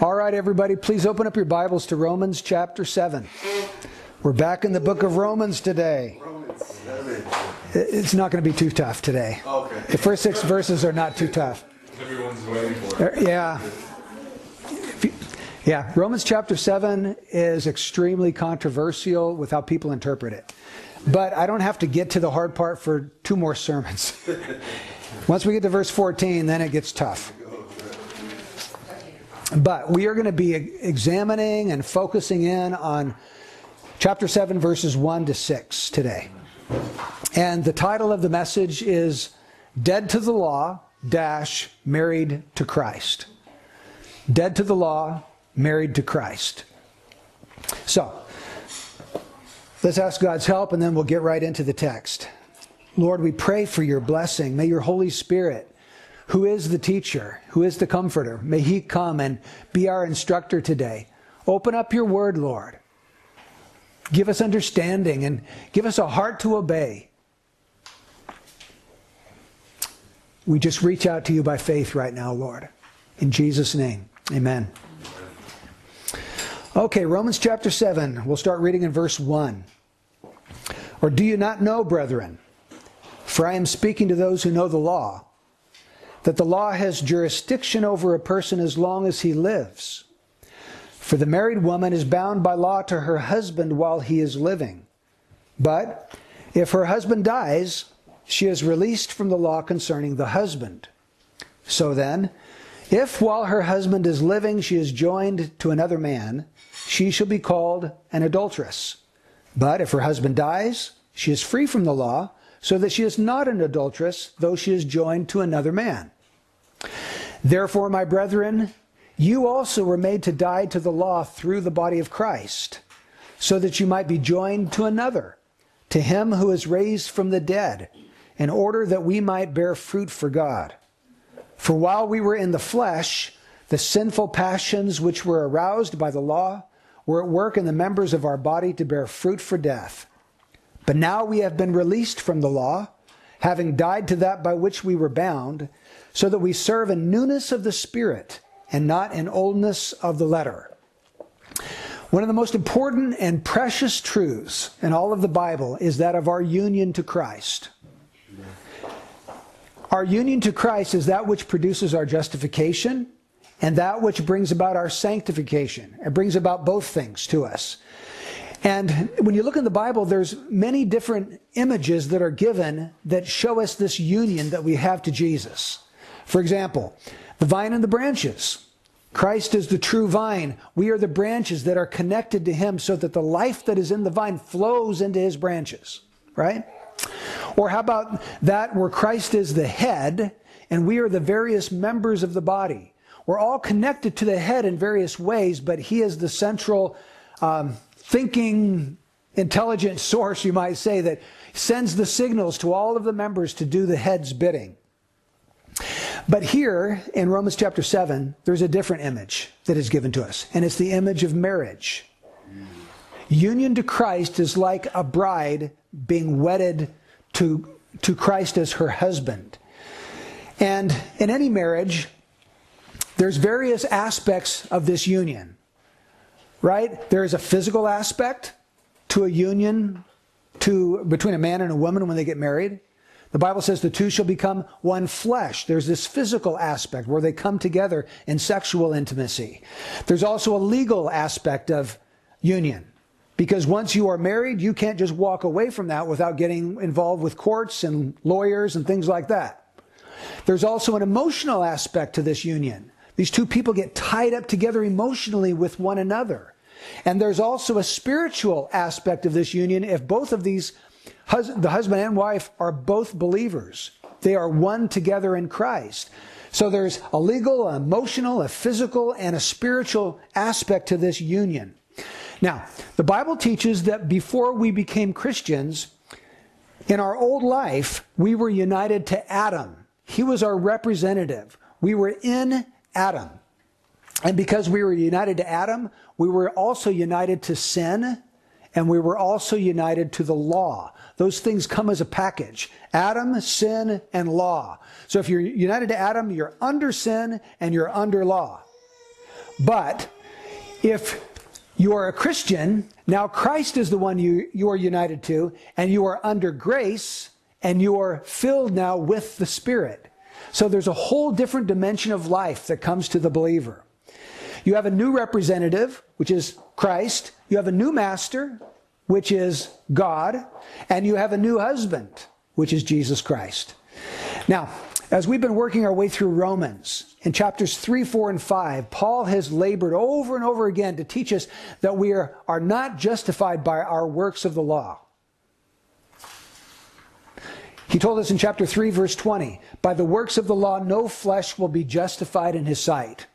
All right, everybody, please open up your Bibles to Romans chapter 7. We're back in the book of Romans today. It's not going to be too tough today. The first six verses are not too tough. Everyone's waiting for it. Uh, Yeah. Yeah, Romans chapter 7 is extremely controversial with how people interpret it. But I don't have to get to the hard part for two more sermons. Once we get to verse 14, then it gets tough. But we are going to be examining and focusing in on chapter 7, verses 1 to 6 today. And the title of the message is Dead to the Law, dash, Married to Christ. Dead to the Law, Married to Christ. So, let's ask God's help and then we'll get right into the text. Lord, we pray for your blessing. May your Holy Spirit, who is the teacher, who is the comforter, may he come and be our instructor today. Open up your word, Lord. Give us understanding and give us a heart to obey. We just reach out to you by faith right now, Lord. In Jesus' name, amen. Okay, Romans chapter 7. We'll start reading in verse 1. Or do you not know, brethren? For I am speaking to those who know the law, that the law has jurisdiction over a person as long as he lives. For the married woman is bound by law to her husband while he is living. But if her husband dies, she is released from the law concerning the husband. So then, if while her husband is living she is joined to another man, she shall be called an adulteress. But if her husband dies, she is free from the law, so that she is not an adulteress, though she is joined to another man. Therefore, my brethren, you also were made to die to the law through the body of Christ, so that you might be joined to another, to him who is raised from the dead, in order that we might bear fruit for God. For while we were in the flesh, the sinful passions which were aroused by the law were at work in the members of our body to bear fruit for death. But now we have been released from the law, having died to that by which we were bound, so that we serve in newness of the Spirit and not in oldness of the letter. One of the most important and precious truths in all of the Bible is that of our union to Christ. Our union to Christ is that which produces our justification and that which brings about our sanctification. It brings about both things to us. And when you look in the Bible, there's many different images that are given that show us this union that we have to Jesus. For example, the vine and the branches. Christ is the true vine. We are the branches that are connected to him so that the life that is in the vine flows into his branches, right? Or how about that where Christ is the head and we are the various members of the body? We're all connected to the head in various ways, but he is the central um, thinking, intelligent source, you might say, that sends the signals to all of the members to do the head's bidding. But here in Romans chapter 7, there's a different image that is given to us, and it's the image of marriage. Union to Christ is like a bride being wedded to, to Christ as her husband. And in any marriage, there's various aspects of this union, right? There is a physical aspect to a union to, between a man and a woman when they get married. The Bible says the two shall become one flesh. There's this physical aspect where they come together in sexual intimacy. There's also a legal aspect of union. Because once you are married, you can't just walk away from that without getting involved with courts and lawyers and things like that. There's also an emotional aspect to this union. These two people get tied up together emotionally with one another. And there's also a spiritual aspect of this union if both of these, the husband and wife, are both believers. They are one together in Christ. So there's a legal, an emotional, a physical, and a spiritual aspect to this union. Now, the Bible teaches that before we became Christians, in our old life, we were united to Adam. He was our representative. We were in Adam. And because we were united to Adam, we were also united to sin, and we were also united to the law. Those things come as a package Adam, sin, and law. So if you're united to Adam, you're under sin and you're under law. But if you are a Christian, now Christ is the one you, you are united to, and you are under grace, and you are filled now with the Spirit. So there's a whole different dimension of life that comes to the believer. You have a new representative, which is Christ. You have a new master, which is God. And you have a new husband, which is Jesus Christ. Now, as we've been working our way through Romans, in chapters 3, 4, and 5, Paul has labored over and over again to teach us that we are, are not justified by our works of the law. He told us in chapter 3, verse 20, by the works of the law, no flesh will be justified in his sight.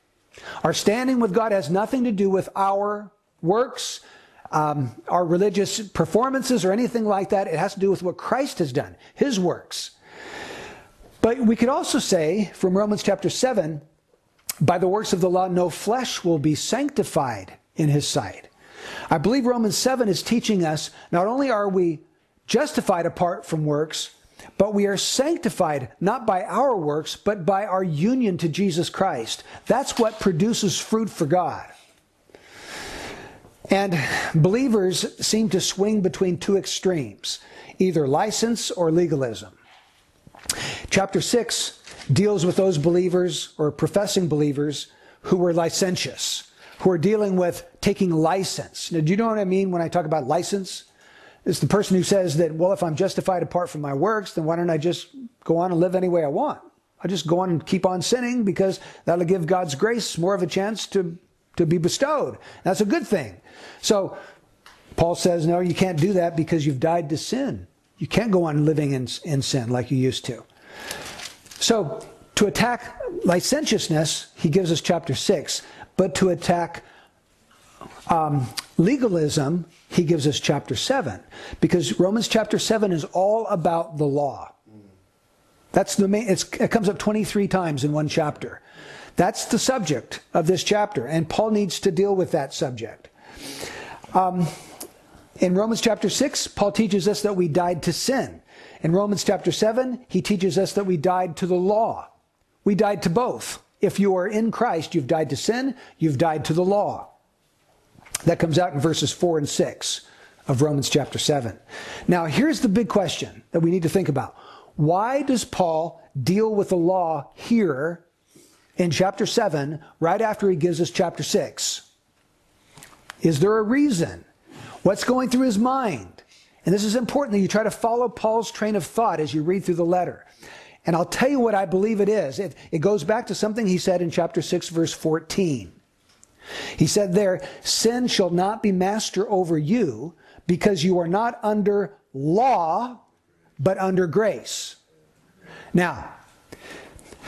Our standing with God has nothing to do with our works, um, our religious performances, or anything like that. It has to do with what Christ has done, his works. But we could also say from Romans chapter 7 by the works of the law, no flesh will be sanctified in his sight. I believe Romans 7 is teaching us not only are we justified apart from works, but we are sanctified not by our works, but by our union to Jesus Christ. That's what produces fruit for God. And believers seem to swing between two extremes either license or legalism. Chapter 6 deals with those believers or professing believers who were licentious, who are dealing with taking license. Now, do you know what I mean when I talk about license? It's the person who says that, well, if I'm justified apart from my works, then why don't I just go on and live any way I want? I'll just go on and keep on sinning because that'll give God's grace more of a chance to, to be bestowed. That's a good thing. So Paul says, no, you can't do that because you've died to sin. You can't go on living in, in sin like you used to. So to attack licentiousness, he gives us chapter 6. But to attack um, legalism, he gives us chapter 7 because Romans chapter 7 is all about the law. That's the main, it comes up 23 times in one chapter. That's the subject of this chapter, and Paul needs to deal with that subject. Um, in Romans chapter 6, Paul teaches us that we died to sin. In Romans chapter 7, he teaches us that we died to the law. We died to both. If you are in Christ, you've died to sin, you've died to the law. That comes out in verses 4 and 6 of Romans chapter 7. Now, here's the big question that we need to think about. Why does Paul deal with the law here in chapter 7 right after he gives us chapter 6? Is there a reason? What's going through his mind? And this is important that you try to follow Paul's train of thought as you read through the letter. And I'll tell you what I believe it is. It, it goes back to something he said in chapter 6, verse 14. He said there, sin shall not be master over you because you are not under law, but under grace. Now,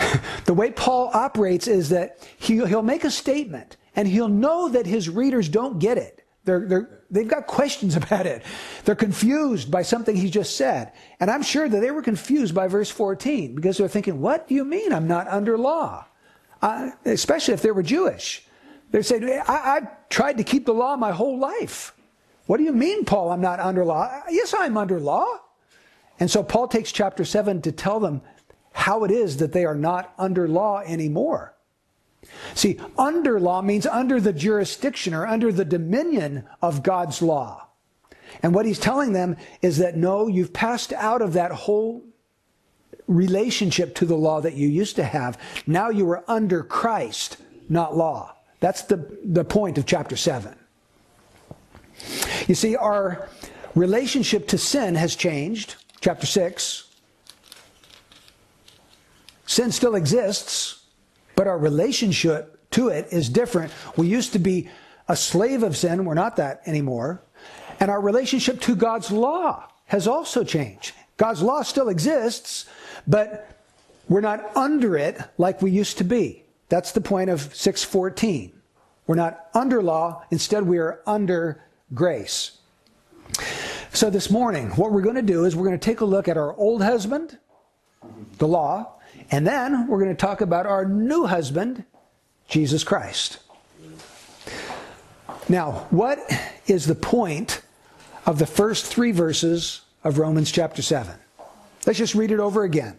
the way Paul operates is that he'll, he'll make a statement and he'll know that his readers don't get it. They're, they're, they've got questions about it. They're confused by something he just said. And I'm sure that they were confused by verse 14 because they're thinking, what do you mean I'm not under law? Uh, especially if they were Jewish. They say, I, I've tried to keep the law my whole life. What do you mean, Paul, I'm not under law? Yes, I'm under law. And so Paul takes chapter 7 to tell them how it is that they are not under law anymore. See, under law means under the jurisdiction or under the dominion of God's law. And what he's telling them is that no, you've passed out of that whole relationship to the law that you used to have. Now you are under Christ, not law. That's the, the point of chapter 7. You see, our relationship to sin has changed. Chapter 6. Sin still exists, but our relationship to it is different. We used to be a slave of sin, we're not that anymore. And our relationship to God's law has also changed. God's law still exists, but we're not under it like we used to be. That's the point of 614. We're not under law, instead, we are under grace. So this morning, what we're going to do is we're going to take a look at our old husband, the law, and then we're going to talk about our new husband, Jesus Christ. Now, what is the point of the first three verses of Romans chapter 7? Let's just read it over again.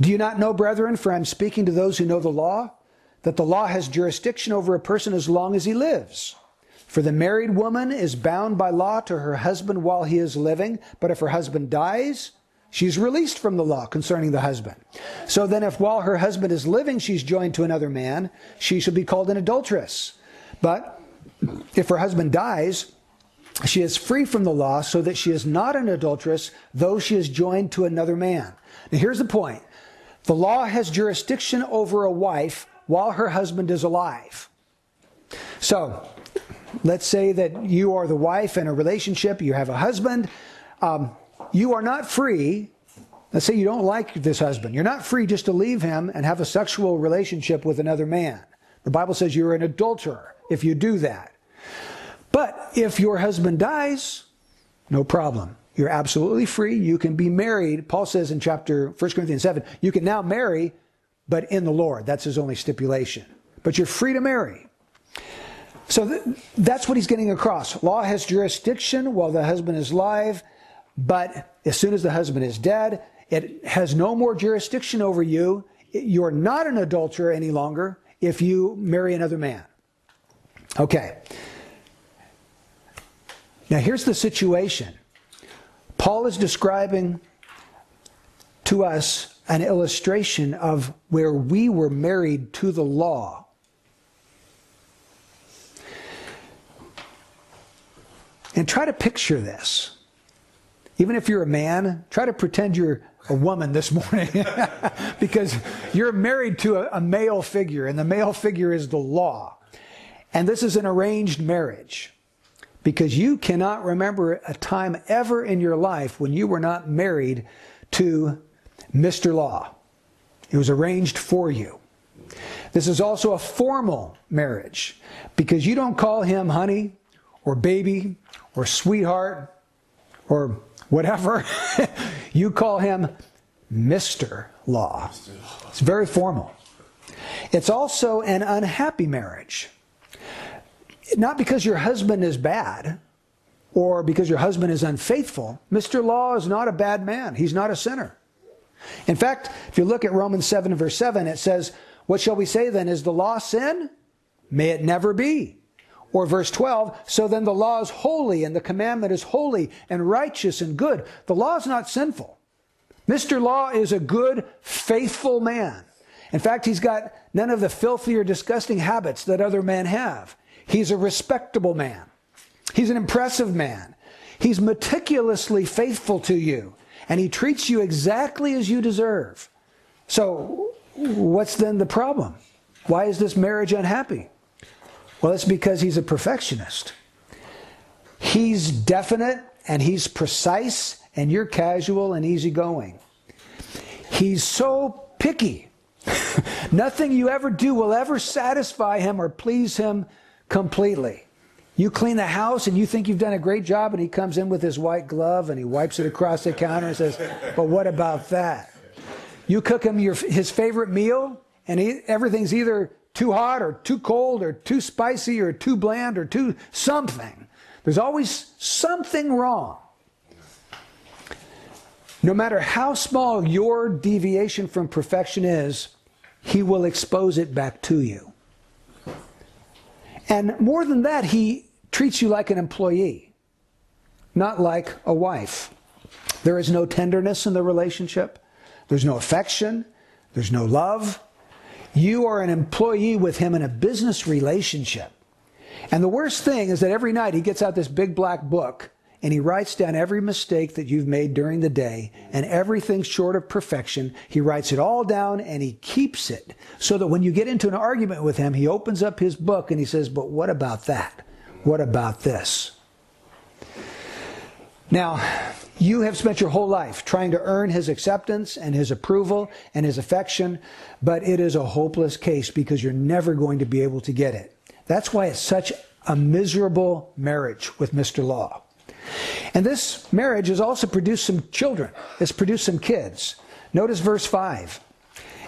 Do you not know, brethren, for I'm speaking to those who know the law, that the law has jurisdiction over a person as long as he lives. For the married woman is bound by law to her husband while he is living, but if her husband dies, she's released from the law concerning the husband. So then, if while her husband is living she's joined to another man, she shall be called an adulteress. But if her husband dies, she is free from the law so that she is not an adulteress, though she is joined to another man. Now, here's the point the law has jurisdiction over a wife while her husband is alive. So, let's say that you are the wife in a relationship, you have a husband, um, you are not free. Let's say you don't like this husband. You're not free just to leave him and have a sexual relationship with another man. The Bible says you're an adulterer if you do that. But if your husband dies, no problem. You're absolutely free. You can be married. Paul says in chapter 1 Corinthians 7, you can now marry, but in the Lord. That's his only stipulation. But you're free to marry. So th- that's what he's getting across. Law has jurisdiction while the husband is alive, but as soon as the husband is dead, it has no more jurisdiction over you. You're not an adulterer any longer if you marry another man. Okay. Now here's the situation. Paul is describing to us an illustration of where we were married to the law. And try to picture this. Even if you're a man, try to pretend you're a woman this morning because you're married to a, a, male figure, and the male figure is the law. And this is an arranged marriage because you cannot remember a time ever in your life when you were not married to Mr. Law. It was arranged for you. This is also a formal marriage because you don't call him honey or baby or sweetheart or whatever. you call him Mr. Law. It's very formal. It's also an unhappy marriage. Not because your husband is bad or because your husband is unfaithful. Mr. Law is not a bad man, he's not a sinner. In fact, if you look at Romans 7, verse 7, it says, What shall we say then? Is the law sin? May it never be. Or verse 12, so then the law is holy and the commandment is holy and righteous and good. The law is not sinful. Mr. Law is a good, faithful man. In fact, he's got none of the filthy or disgusting habits that other men have. He's a respectable man. He's an impressive man. He's meticulously faithful to you, and he treats you exactly as you deserve. So, what's then the problem? Why is this marriage unhappy? Well, it's because he's a perfectionist. He's definite and he's precise, and you're casual and easygoing. He's so picky. Nothing you ever do will ever satisfy him or please him completely. You clean the house and you think you've done a great job, and he comes in with his white glove and he wipes it across the counter and says, But what about that? You cook him your, his favorite meal, and he, everything's either too hot or too cold or too spicy or too bland or too something. There's always something wrong. No matter how small your deviation from perfection is, he will expose it back to you. And more than that, he treats you like an employee, not like a wife. There is no tenderness in the relationship, there's no affection, there's no love. You are an employee with him in a business relationship. And the worst thing is that every night he gets out this big black book and he writes down every mistake that you've made during the day and everything short of perfection. He writes it all down and he keeps it so that when you get into an argument with him, he opens up his book and he says, But what about that? What about this? Now, you have spent your whole life trying to earn his acceptance and his approval and his affection, but it is a hopeless case because you're never going to be able to get it. That's why it's such a miserable marriage with Mr. Law. And this marriage has also produced some children, it's produced some kids. Notice verse 5.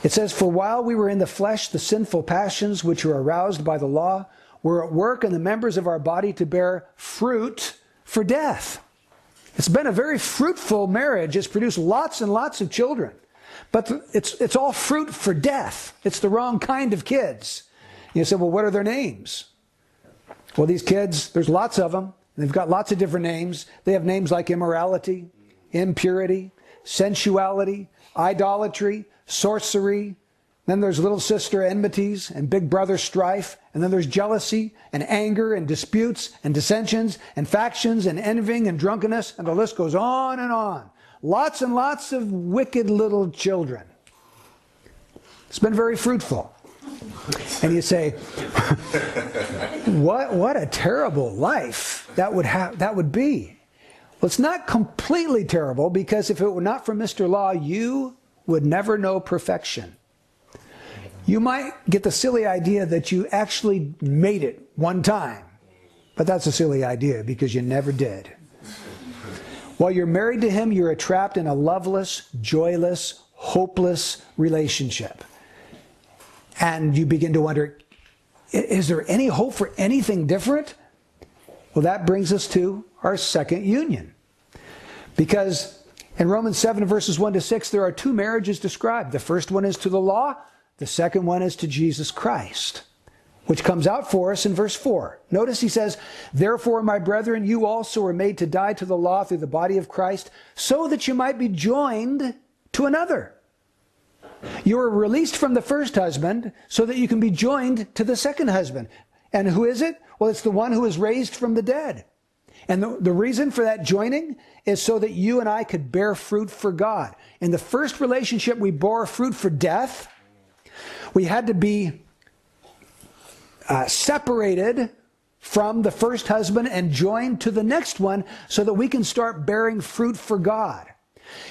It says, For while we were in the flesh, the sinful passions which are aroused by the law were at work in the members of our body to bear fruit for death. It's been a very fruitful marriage. It's produced lots and lots of children. But it's, it's all fruit for death. It's the wrong kind of kids. You say, well, what are their names? Well, these kids, there's lots of them. They've got lots of different names. They have names like immorality, impurity, sensuality, idolatry, sorcery. Then there's little sister enmities and big brother strife. And then there's jealousy and anger and disputes and dissensions and factions and envying and drunkenness. And the list goes on and on. Lots and lots of wicked little children. It's been very fruitful. And you say, what, what a terrible life that would, have, that would be. Well, it's not completely terrible because if it were not for Mr. Law, you would never know perfection. You might get the silly idea that you actually made it one time, but that's a silly idea because you never did. While you're married to him, you're trapped in a loveless, joyless, hopeless relationship. And you begin to wonder is there any hope for anything different? Well, that brings us to our second union. Because in Romans 7, verses 1 to 6, there are two marriages described. The first one is to the law, the second one is to Jesus Christ, which comes out for us in verse 4. Notice he says, Therefore, my brethren, you also were made to die to the law through the body of Christ, so that you might be joined to another. You were released from the first husband so that you can be joined to the second husband. And who is it? Well, it's the one who was raised from the dead. And the, the reason for that joining is so that you and I could bear fruit for God. In the first relationship, we bore fruit for death. We had to be uh, separated from the first husband and joined to the next one so that we can start bearing fruit for God.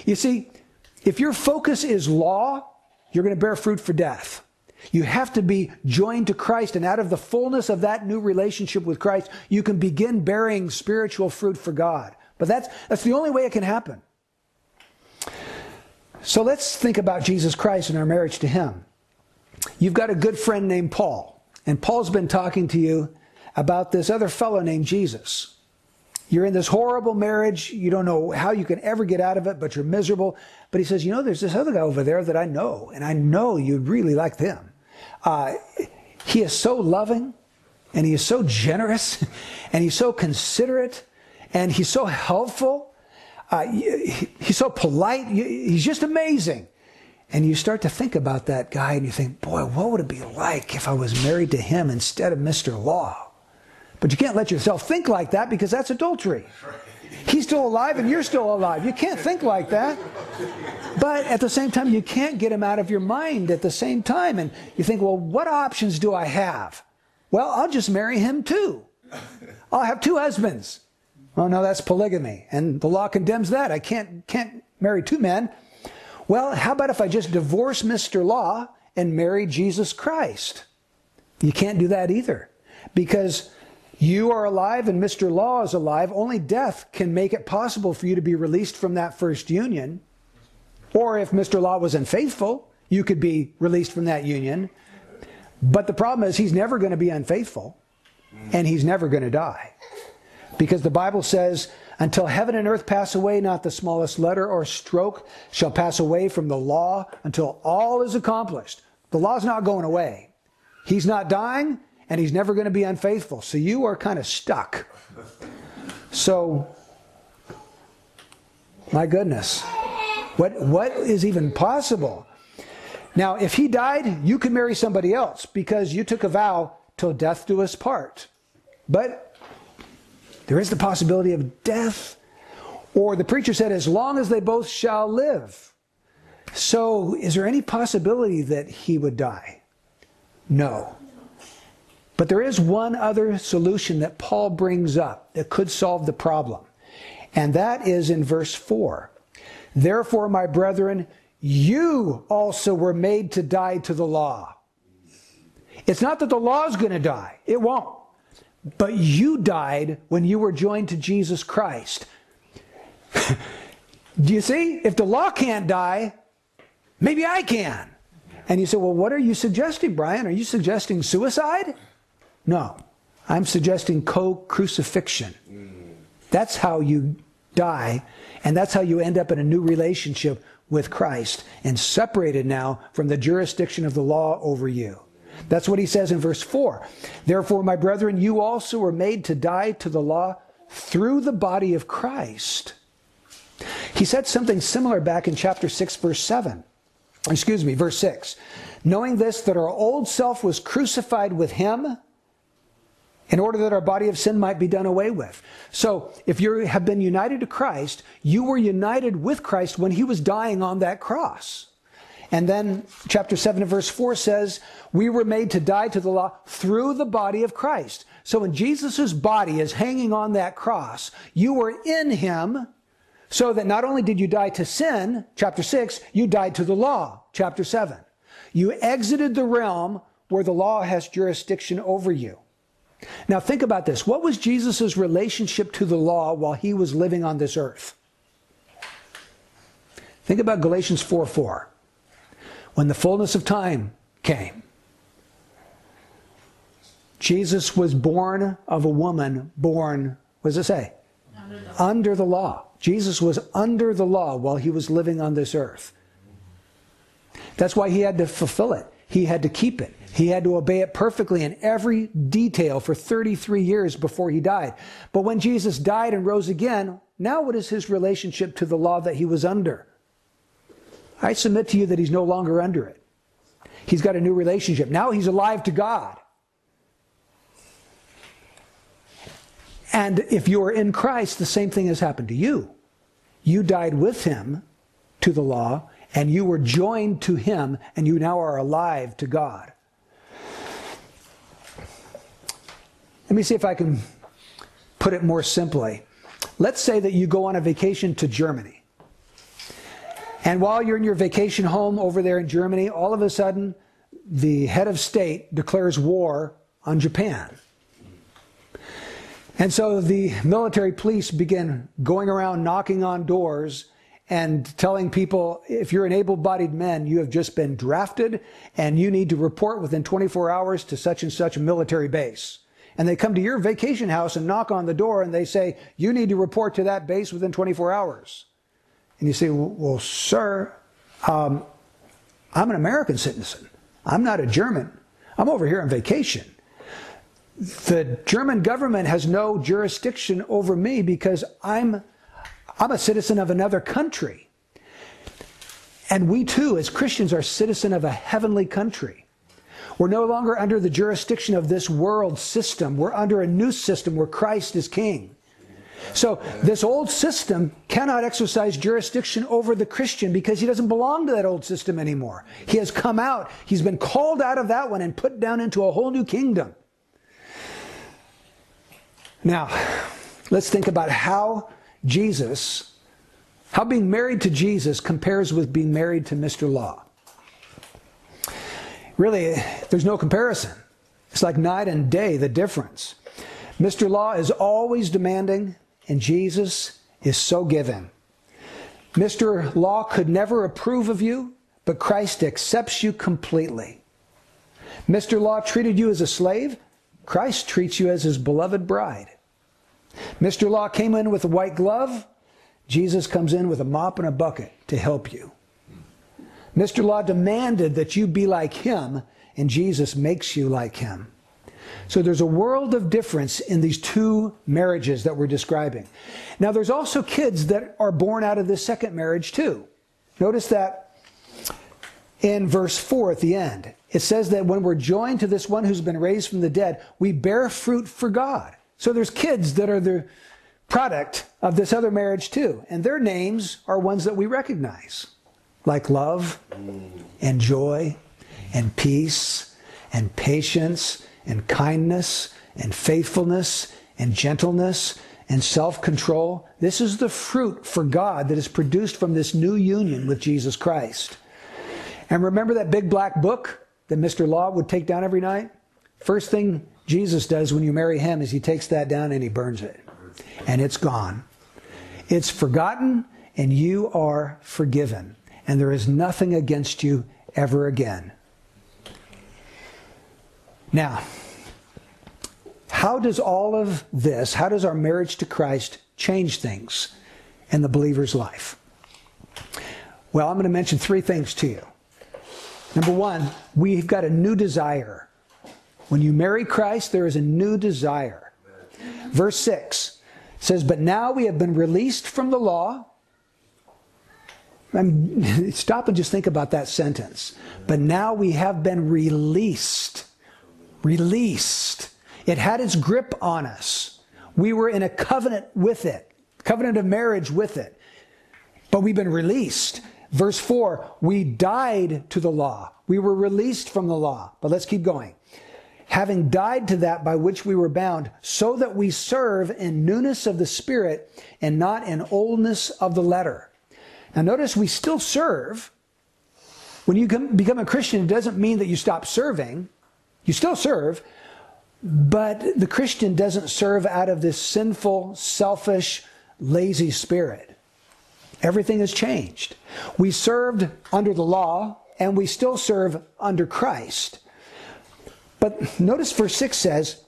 You see, if your focus is law, you're going to bear fruit for death. You have to be joined to Christ, and out of the fullness of that new relationship with Christ, you can begin bearing spiritual fruit for God. But that's, that's the only way it can happen. So let's think about Jesus Christ and our marriage to Him. You've got a good friend named Paul, and Paul's been talking to you about this other fellow named Jesus. You're in this horrible marriage. You don't know how you can ever get out of it, but you're miserable. But he says, You know, there's this other guy over there that I know, and I know you'd really like them. Uh, he is so loving, and he is so generous, and he's so considerate, and he's so helpful. Uh, he's so polite. He's just amazing. And you start to think about that guy, and you think, Boy, what would it be like if I was married to him instead of Mr. Law? But you can't let yourself think like that because that's adultery. He's still alive and you're still alive. You can't think like that. But at the same time, you can't get him out of your mind at the same time. And you think, well, what options do I have? Well, I'll just marry him too. I'll have two husbands. Oh no, that's polygamy. And the law condemns that. I can't, can't marry two men. Well, how about if I just divorce Mr. Law and marry Jesus Christ? You can't do that either. Because you are alive and Mr. Law is alive. Only death can make it possible for you to be released from that first union. Or if Mr. Law was unfaithful, you could be released from that union. But the problem is, he's never going to be unfaithful and he's never going to die. Because the Bible says, until heaven and earth pass away, not the smallest letter or stroke shall pass away from the law until all is accomplished. The law's not going away. He's not dying, and he's never going to be unfaithful. So you are kind of stuck. So, my goodness, what, what is even possible? Now, if he died, you could marry somebody else because you took a vow till death do us part. But there is the possibility of death. Or the preacher said, as long as they both shall live. So, is there any possibility that he would die? No. But there is one other solution that Paul brings up that could solve the problem. And that is in verse 4. Therefore, my brethren, you also were made to die to the law. It's not that the law is going to die, it won't. But you died when you were joined to Jesus Christ. Do you see? If the law can't die, maybe I can. And you say, well, what are you suggesting, Brian? Are you suggesting suicide? No. I'm suggesting co crucifixion. That's how you die, and that's how you end up in a new relationship with Christ and separated now from the jurisdiction of the law over you. That's what he says in verse 4. Therefore, my brethren, you also were made to die to the law through the body of Christ. He said something similar back in chapter 6, verse 7. Excuse me, verse 6. Knowing this, that our old self was crucified with him in order that our body of sin might be done away with. So, if you have been united to Christ, you were united with Christ when he was dying on that cross. And then chapter 7 and verse 4 says, We were made to die to the law through the body of Christ. So when Jesus' body is hanging on that cross, you were in him, so that not only did you die to sin, chapter 6, you died to the law, chapter 7. You exited the realm where the law has jurisdiction over you. Now think about this. What was Jesus' relationship to the law while he was living on this earth? Think about Galatians 4 4. When the fullness of time came, Jesus was born of a woman born, what does it say? Under the, under the law. Jesus was under the law while he was living on this earth. That's why he had to fulfill it. He had to keep it. He had to obey it perfectly in every detail for 33 years before he died. But when Jesus died and rose again, now what is his relationship to the law that he was under? I submit to you that he's no longer under it. He's got a new relationship. Now he's alive to God. And if you are in Christ, the same thing has happened to you. You died with him to the law, and you were joined to him, and you now are alive to God. Let me see if I can put it more simply. Let's say that you go on a vacation to Germany. And while you're in your vacation home over there in Germany, all of a sudden, the head of state declares war on Japan. And so the military police begin going around knocking on doors and telling people if you're an able bodied man, you have just been drafted and you need to report within 24 hours to such and such military base. And they come to your vacation house and knock on the door and they say, You need to report to that base within 24 hours. And you say, Well, sir, um, I'm an American citizen. I'm not a German. I'm over here on vacation. The German government has no jurisdiction over me because I'm I'm a citizen of another country. And we too, as Christians, are citizen of a heavenly country. We're no longer under the jurisdiction of this world system. We're under a new system where Christ is king. So this old system cannot exercise jurisdiction over the Christian because he doesn't belong to that old system anymore. He has come out, he's been called out of that one and put down into a whole new kingdom. Now, let's think about how Jesus, how being married to Jesus compares with being married to Mr. Law. Really, there's no comparison. It's like night and day, the difference. Mr. Law is always demanding, and Jesus is so given. Mr. Law could never approve of you, but Christ accepts you completely. Mr. Law treated you as a slave, Christ treats you as his beloved bride. Mr. Law came in with a white glove. Jesus comes in with a mop and a bucket to help you. Mr. Law demanded that you be like him, and Jesus makes you like him. So there's a world of difference in these two marriages that we're describing. Now, there's also kids that are born out of this second marriage, too. Notice that in verse 4 at the end. It says that when we're joined to this one who's been raised from the dead, we bear fruit for God. So there's kids that are the product of this other marriage too. And their names are ones that we recognize, like love and joy and peace and patience and kindness and faithfulness and gentleness and self control. This is the fruit for God that is produced from this new union with Jesus Christ. And remember that big black book that Mr. Law would take down every night? First thing Jesus does when you marry him is he takes that down and he burns it. And it's gone. It's forgotten and you are forgiven. And there is nothing against you ever again. Now, how does all of this, how does our marriage to Christ change things in the believer's life? Well, I'm going to mention three things to you. Number one, we've got a new desire. When you marry Christ, there is a new desire. Verse 6 says, But now we have been released from the law. I'm, stop and just think about that sentence. But now we have been released. Released. It had its grip on us. We were in a covenant with it, covenant of marriage with it. But we've been released. Verse 4 we died to the law. We were released from the law. But let's keep going. Having died to that by which we were bound, so that we serve in newness of the Spirit and not in oldness of the letter. Now, notice we still serve. When you become a Christian, it doesn't mean that you stop serving. You still serve, but the Christian doesn't serve out of this sinful, selfish, lazy spirit. Everything has changed. We served under the law, and we still serve under Christ. But notice verse 6 says,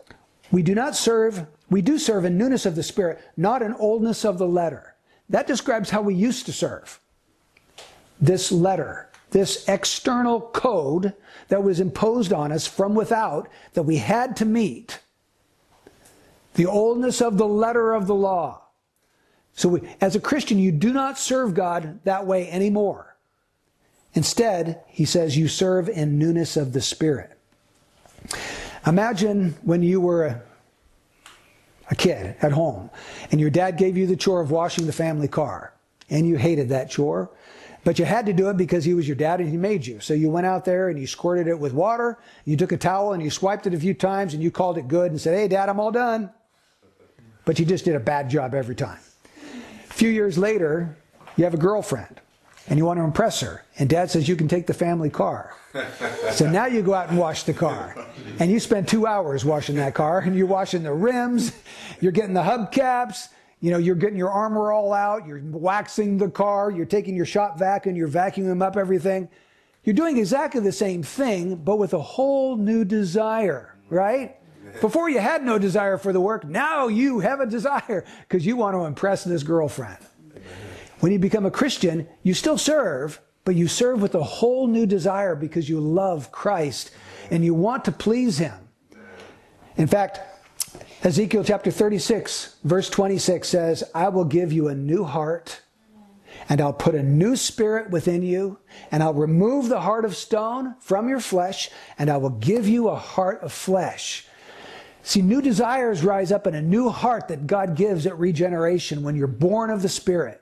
We do not serve, we do serve in newness of the Spirit, not in oldness of the letter. That describes how we used to serve. This letter, this external code that was imposed on us from without that we had to meet. The oldness of the letter of the law. So, we, as a Christian, you do not serve God that way anymore. Instead, he says you serve in newness of the Spirit. Imagine when you were a, a kid at home and your dad gave you the chore of washing the family car and you hated that chore. But you had to do it because he was your dad and he made you. So you went out there and you squirted it with water. You took a towel and you swiped it a few times and you called it good and said, Hey, dad, I'm all done. But you just did a bad job every time. A few years later, you have a girlfriend and you want to impress her. And dad says, You can take the family car. so now you go out and wash the car. And you spend two hours washing that car and you're washing the rims, you're getting the hubcaps, you know, you're getting your armor all out, you're waxing the car, you're taking your shop vac and you're vacuuming up everything. You're doing exactly the same thing, but with a whole new desire, right? Before you had no desire for the work, now you have a desire because you want to impress this girlfriend. When you become a Christian, you still serve, but you serve with a whole new desire because you love Christ and you want to please Him. In fact, Ezekiel chapter 36, verse 26 says, I will give you a new heart, and I'll put a new spirit within you, and I'll remove the heart of stone from your flesh, and I will give you a heart of flesh. See, new desires rise up in a new heart that God gives at regeneration when you're born of the Spirit.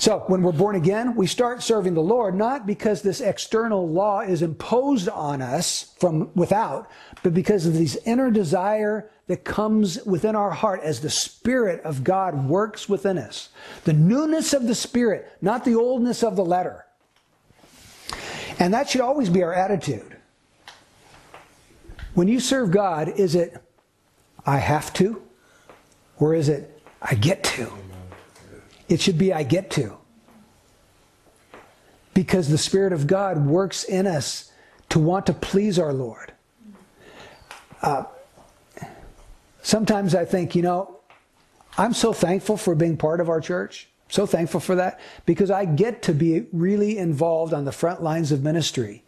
So, when we're born again, we start serving the Lord not because this external law is imposed on us from without, but because of this inner desire that comes within our heart as the Spirit of God works within us. The newness of the Spirit, not the oldness of the letter. And that should always be our attitude. When you serve God, is it, I have to? Or is it, I get to? It should be I get to. Because the Spirit of God works in us to want to please our Lord. Uh, sometimes I think, you know, I'm so thankful for being part of our church. So thankful for that because I get to be really involved on the front lines of ministry.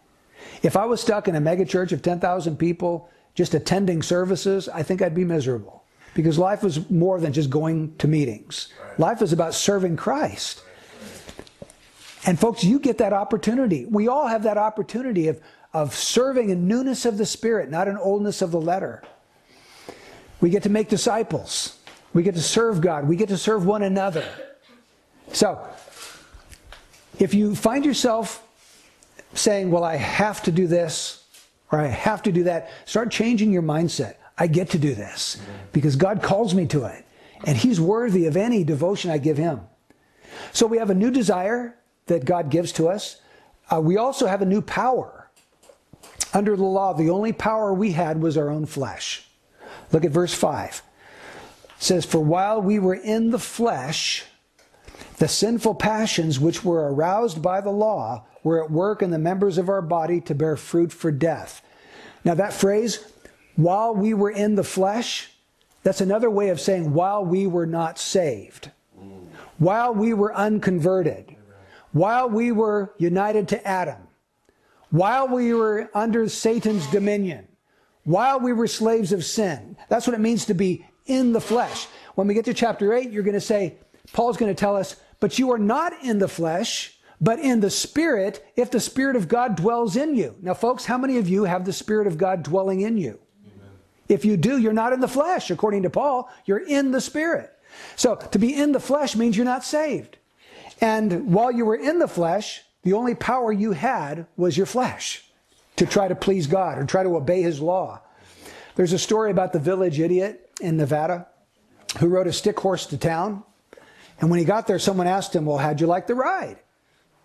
If I was stuck in a megachurch of 10,000 people just attending services, I think I'd be miserable because life is more than just going to meetings. Life is about serving Christ. And folks, you get that opportunity. We all have that opportunity of, of serving in newness of the Spirit, not in oldness of the letter. We get to make disciples. We get to serve God. We get to serve one another. So, if you find yourself saying, Well, I have to do this, or I have to do that, start changing your mindset. I get to do this because God calls me to it. And He's worthy of any devotion I give Him. So we have a new desire that God gives to us. Uh, we also have a new power. Under the law, the only power we had was our own flesh. Look at verse 5. It says, For while we were in the flesh, the sinful passions which were aroused by the law were at work in the members of our body to bear fruit for death. Now, that phrase, while we were in the flesh, that's another way of saying while we were not saved, while we were unconverted, while we were united to Adam, while we were under Satan's dominion, while we were slaves of sin. That's what it means to be in the flesh. When we get to chapter 8, you're going to say, Paul's going to tell us, but you are not in the flesh, but in the Spirit, if the Spirit of God dwells in you. Now, folks, how many of you have the Spirit of God dwelling in you? If you do, you're not in the flesh. According to Paul, you're in the Spirit. So, to be in the flesh means you're not saved. And while you were in the flesh, the only power you had was your flesh to try to please God or try to obey His law. There's a story about the village idiot in Nevada who rode a stick horse to town. And when he got there, someone asked him, Well, how'd you like the ride?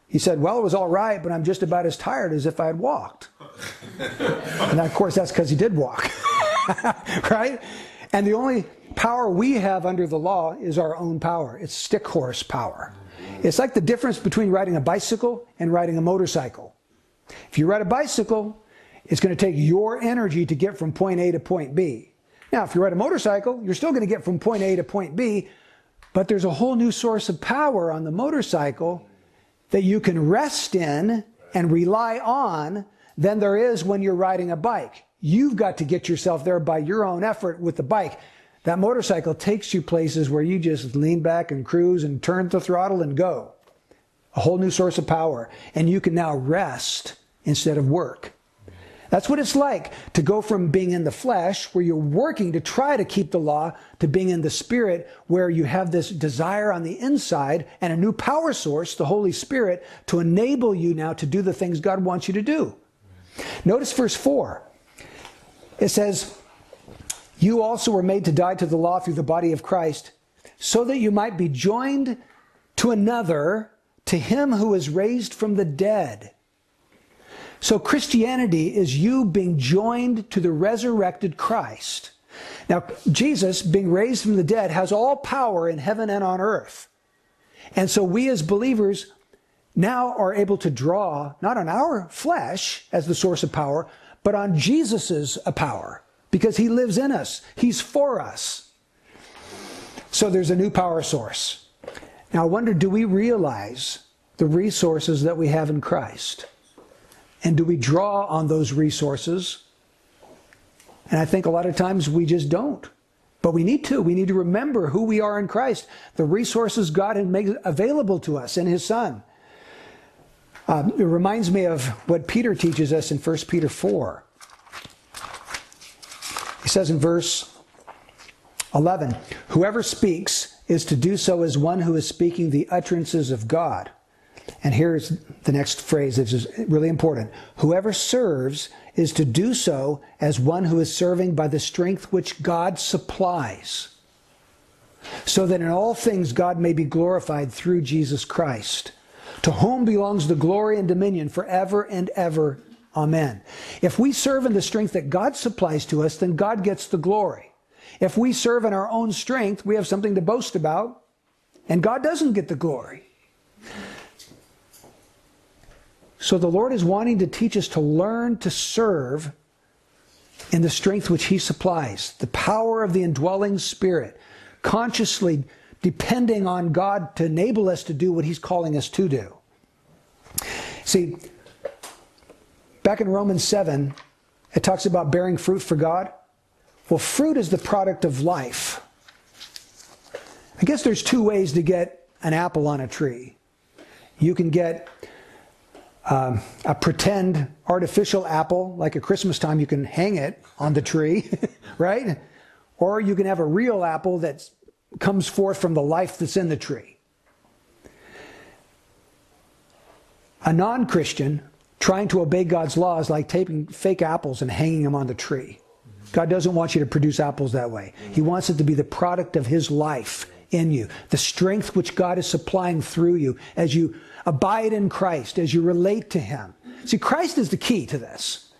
He said, Well, it was all right, but I'm just about as tired as if I had walked. and of course, that's because he did walk. right? And the only power we have under the law is our own power. It's stick horse power. It's like the difference between riding a bicycle and riding a motorcycle. If you ride a bicycle, it's going to take your energy to get from point A to point B. Now, if you ride a motorcycle, you're still going to get from point A to point B, but there's a whole new source of power on the motorcycle that you can rest in and rely on than there is when you're riding a bike. You've got to get yourself there by your own effort with the bike. That motorcycle takes you places where you just lean back and cruise and turn the throttle and go. A whole new source of power. And you can now rest instead of work. That's what it's like to go from being in the flesh, where you're working to try to keep the law, to being in the spirit, where you have this desire on the inside and a new power source, the Holy Spirit, to enable you now to do the things God wants you to do. Notice verse 4. It says, You also were made to die to the law through the body of Christ, so that you might be joined to another, to him who is raised from the dead so Christianity is you being joined to the resurrected Christ. Now, Jesus, being raised from the dead, has all power in heaven and on earth. And so we as believers now are able to draw not on our flesh as the source of power, but on Jesus's power because he lives in us. He's for us. So there's a new power source. Now I wonder, do we realize the resources that we have in Christ? And do we draw on those resources? And I think a lot of times we just don't. But we need to. We need to remember who we are in Christ, the resources God has made available to us in His Son. Um, it reminds me of what Peter teaches us in 1 Peter 4. He says in verse 11, Whoever speaks is to do so as one who is speaking the utterances of God. And here's the next phrase, which is really important. Whoever serves is to do so as one who is serving by the strength which God supplies, so that in all things God may be glorified through Jesus Christ, to whom belongs the glory and dominion forever and ever. Amen. If we serve in the strength that God supplies to us, then God gets the glory. If we serve in our own strength, we have something to boast about, and God doesn't get the glory. So the Lord is wanting to teach us to learn to serve in the strength which He supplies, the power of the indwelling Spirit, consciously depending on God to enable us to do what He's calling us to do. See, back in Romans 7, it talks about bearing fruit for God. Well, fruit is the product of life. I guess there's two ways to get an apple on a tree. You can get um, a pretend artificial apple, like at Christmas time, you can hang it on the tree, right? Or you can have a real apple that comes forth from the life that's in the tree. A non Christian trying to obey God's law is like taping fake apples and hanging them on the tree. God doesn't want you to produce apples that way. He wants it to be the product of His life in you, the strength which God is supplying through you as you abide in Christ, as you relate to Him. See, Christ is the key to this.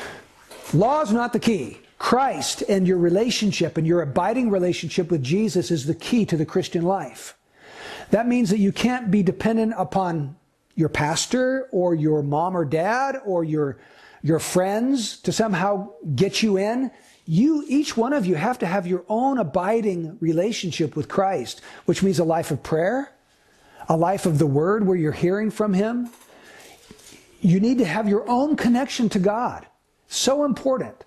Law is not the key. Christ and your relationship and your abiding relationship with Jesus is the key to the Christian life. That means that you can't be dependent upon your pastor or your mom or dad or your, your friends to somehow get you in. You, each one of you have to have your own abiding relationship with Christ, which means a life of prayer, a life of the Word where you're hearing from Him. You need to have your own connection to God. So important.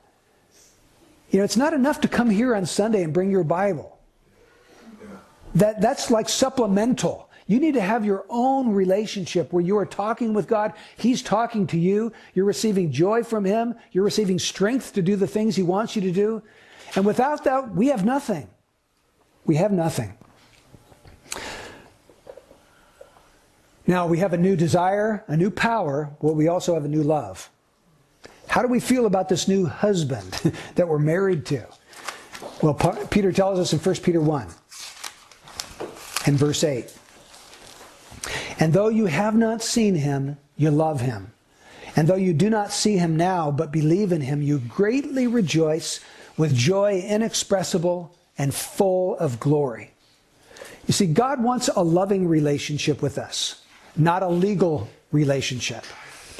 You know, it's not enough to come here on Sunday and bring your Bible. That, that's like supplemental. You need to have your own relationship where you are talking with God. He's talking to you. You're receiving joy from Him. You're receiving strength to do the things He wants you to do. And without that, we have nothing. We have nothing. Now, we have a new desire, a new power, but we also have a new love. How do we feel about this new husband that we're married to? Well, Peter tells us in 1 Peter 1 and verse 8. And though you have not seen him, you love him. And though you do not see him now, but believe in him, you greatly rejoice with joy inexpressible and full of glory. You see, God wants a loving relationship with us, not a legal relationship.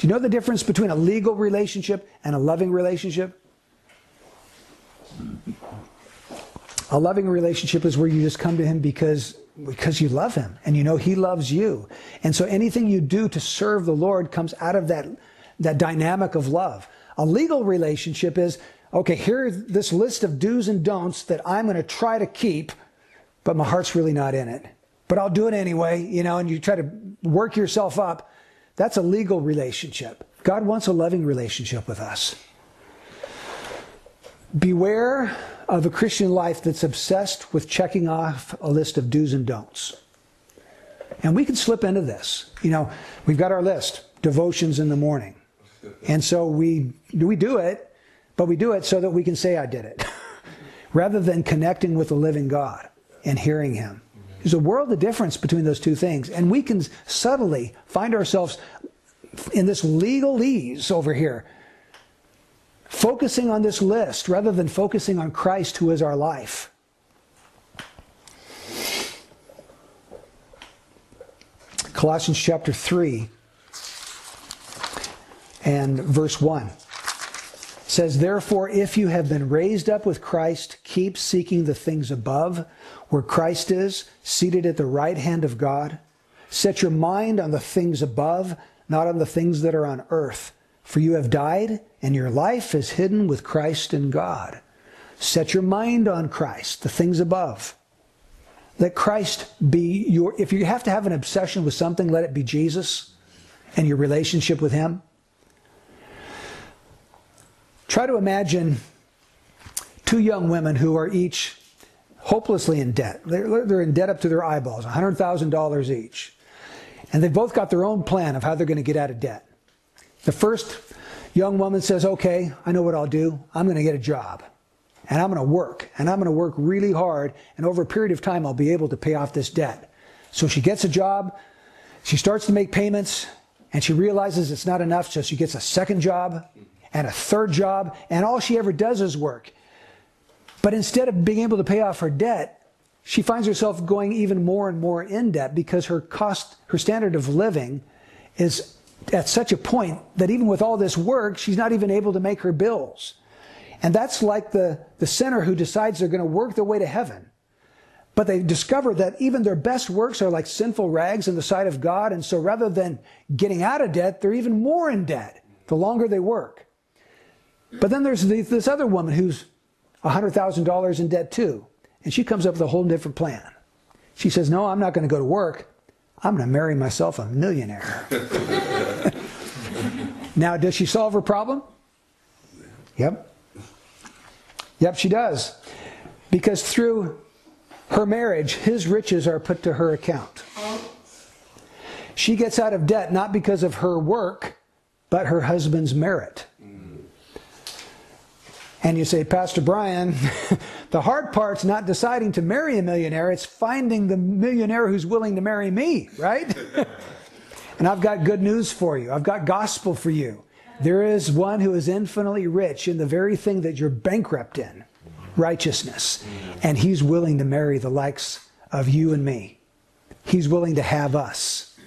Do you know the difference between a legal relationship and a loving relationship? A loving relationship is where you just come to him because because you love him and you know he loves you. And so anything you do to serve the Lord comes out of that that dynamic of love. A legal relationship is okay, here's this list of do's and don'ts that I'm going to try to keep, but my heart's really not in it. But I'll do it anyway, you know, and you try to work yourself up. That's a legal relationship. God wants a loving relationship with us. Beware of a Christian life that's obsessed with checking off a list of do's and don'ts. And we can slip into this. You know, we've got our list, devotions in the morning. And so we we do it, but we do it so that we can say I did it. Rather than connecting with the living God and hearing him. There's a world of difference between those two things. And we can subtly find ourselves in this legalese over here focusing on this list rather than focusing on Christ who is our life. Colossians chapter 3 and verse 1 says, Therefore, if you have been raised up with Christ, keep seeking the things above, where Christ is, seated at the right hand of God. Set your mind on the things above, not on the things that are on earth. For you have died, and your life is hidden with Christ in God. Set your mind on Christ, the things above. Let Christ be your, if you have to have an obsession with something, let it be Jesus and your relationship with Him. Try to imagine two young women who are each hopelessly in debt. They're, they're in debt up to their eyeballs, $100,000 each. And they've both got their own plan of how they're going to get out of debt. The first young woman says, Okay, I know what I'll do. I'm going to get a job. And I'm going to work. And I'm going to work really hard. And over a period of time, I'll be able to pay off this debt. So she gets a job. She starts to make payments. And she realizes it's not enough. So she gets a second job and a third job. And all she ever does is work. But instead of being able to pay off her debt, she finds herself going even more and more in debt because her cost, her standard of living is at such a point that even with all this work, she's not even able to make her bills. And that's like the, the sinner who decides they're going to work their way to heaven. But they discover that even their best works are like sinful rags in the sight of God. And so rather than getting out of debt, they're even more in debt the longer they work. But then there's this other woman who's $100,000 in debt too. And she comes up with a whole different plan. She says, No, I'm not going to go to work. I'm going to marry myself a millionaire. now, does she solve her problem? Yep. Yep, she does. Because through her marriage, his riches are put to her account. She gets out of debt not because of her work, but her husband's merit. And you say, Pastor Brian, the hard part's not deciding to marry a millionaire, it's finding the millionaire who's willing to marry me, right? and I've got good news for you. I've got gospel for you. There is one who is infinitely rich in the very thing that you're bankrupt in righteousness. And he's willing to marry the likes of you and me. He's willing to have us.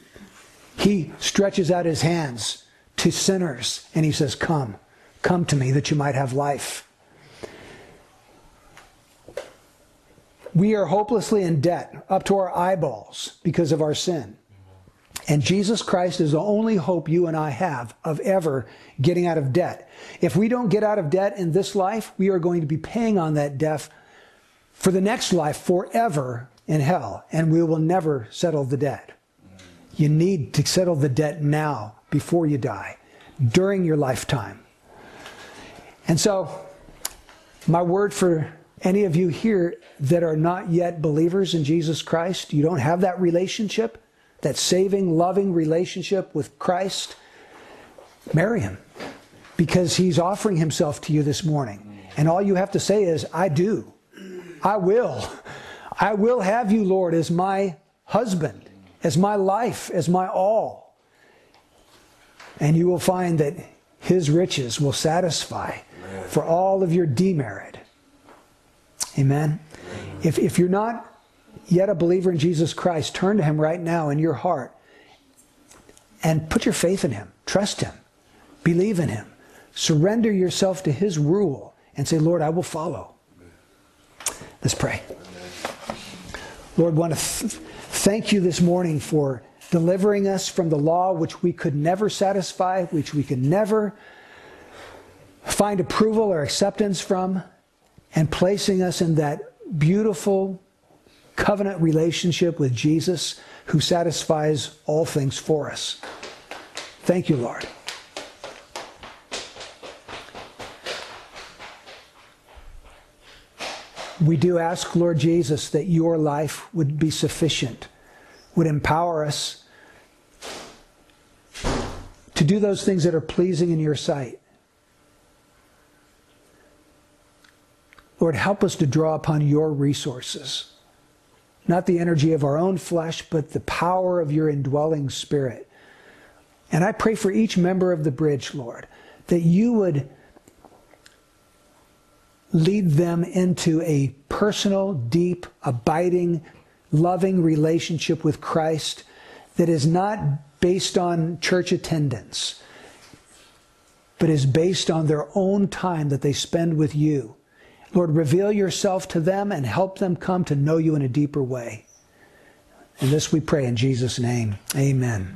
He stretches out his hands to sinners and he says, Come. Come to me that you might have life. We are hopelessly in debt up to our eyeballs because of our sin. And Jesus Christ is the only hope you and I have of ever getting out of debt. If we don't get out of debt in this life, we are going to be paying on that debt for the next life forever in hell, and we will never settle the debt. You need to settle the debt now before you die, during your lifetime. And so, my word for any of you here that are not yet believers in Jesus Christ, you don't have that relationship, that saving, loving relationship with Christ, marry him because he's offering himself to you this morning. And all you have to say is, I do. I will. I will have you, Lord, as my husband, as my life, as my all. And you will find that his riches will satisfy for all of your demerit. Amen. If, if you're not yet a believer in Jesus Christ, turn to him right now in your heart and put your faith in him. Trust him. Believe in him. Surrender yourself to his rule and say, Lord, I will follow. Let's pray. Lord, want to th- thank you this morning for delivering us from the law which we could never satisfy, which we could never find approval or acceptance from, and placing us in that beautiful covenant relationship with Jesus who satisfies all things for us. Thank you, Lord. We do ask, Lord Jesus, that your life would be sufficient, would empower us to do those things that are pleasing in your sight. Lord, help us to draw upon your resources, not the energy of our own flesh, but the power of your indwelling spirit. And I pray for each member of the bridge, Lord, that you would lead them into a personal, deep, abiding, loving relationship with Christ that is not based on church attendance, but is based on their own time that they spend with you. Lord, reveal yourself to them and help them come to know you in a deeper way. And this we pray in Jesus' name. Amen.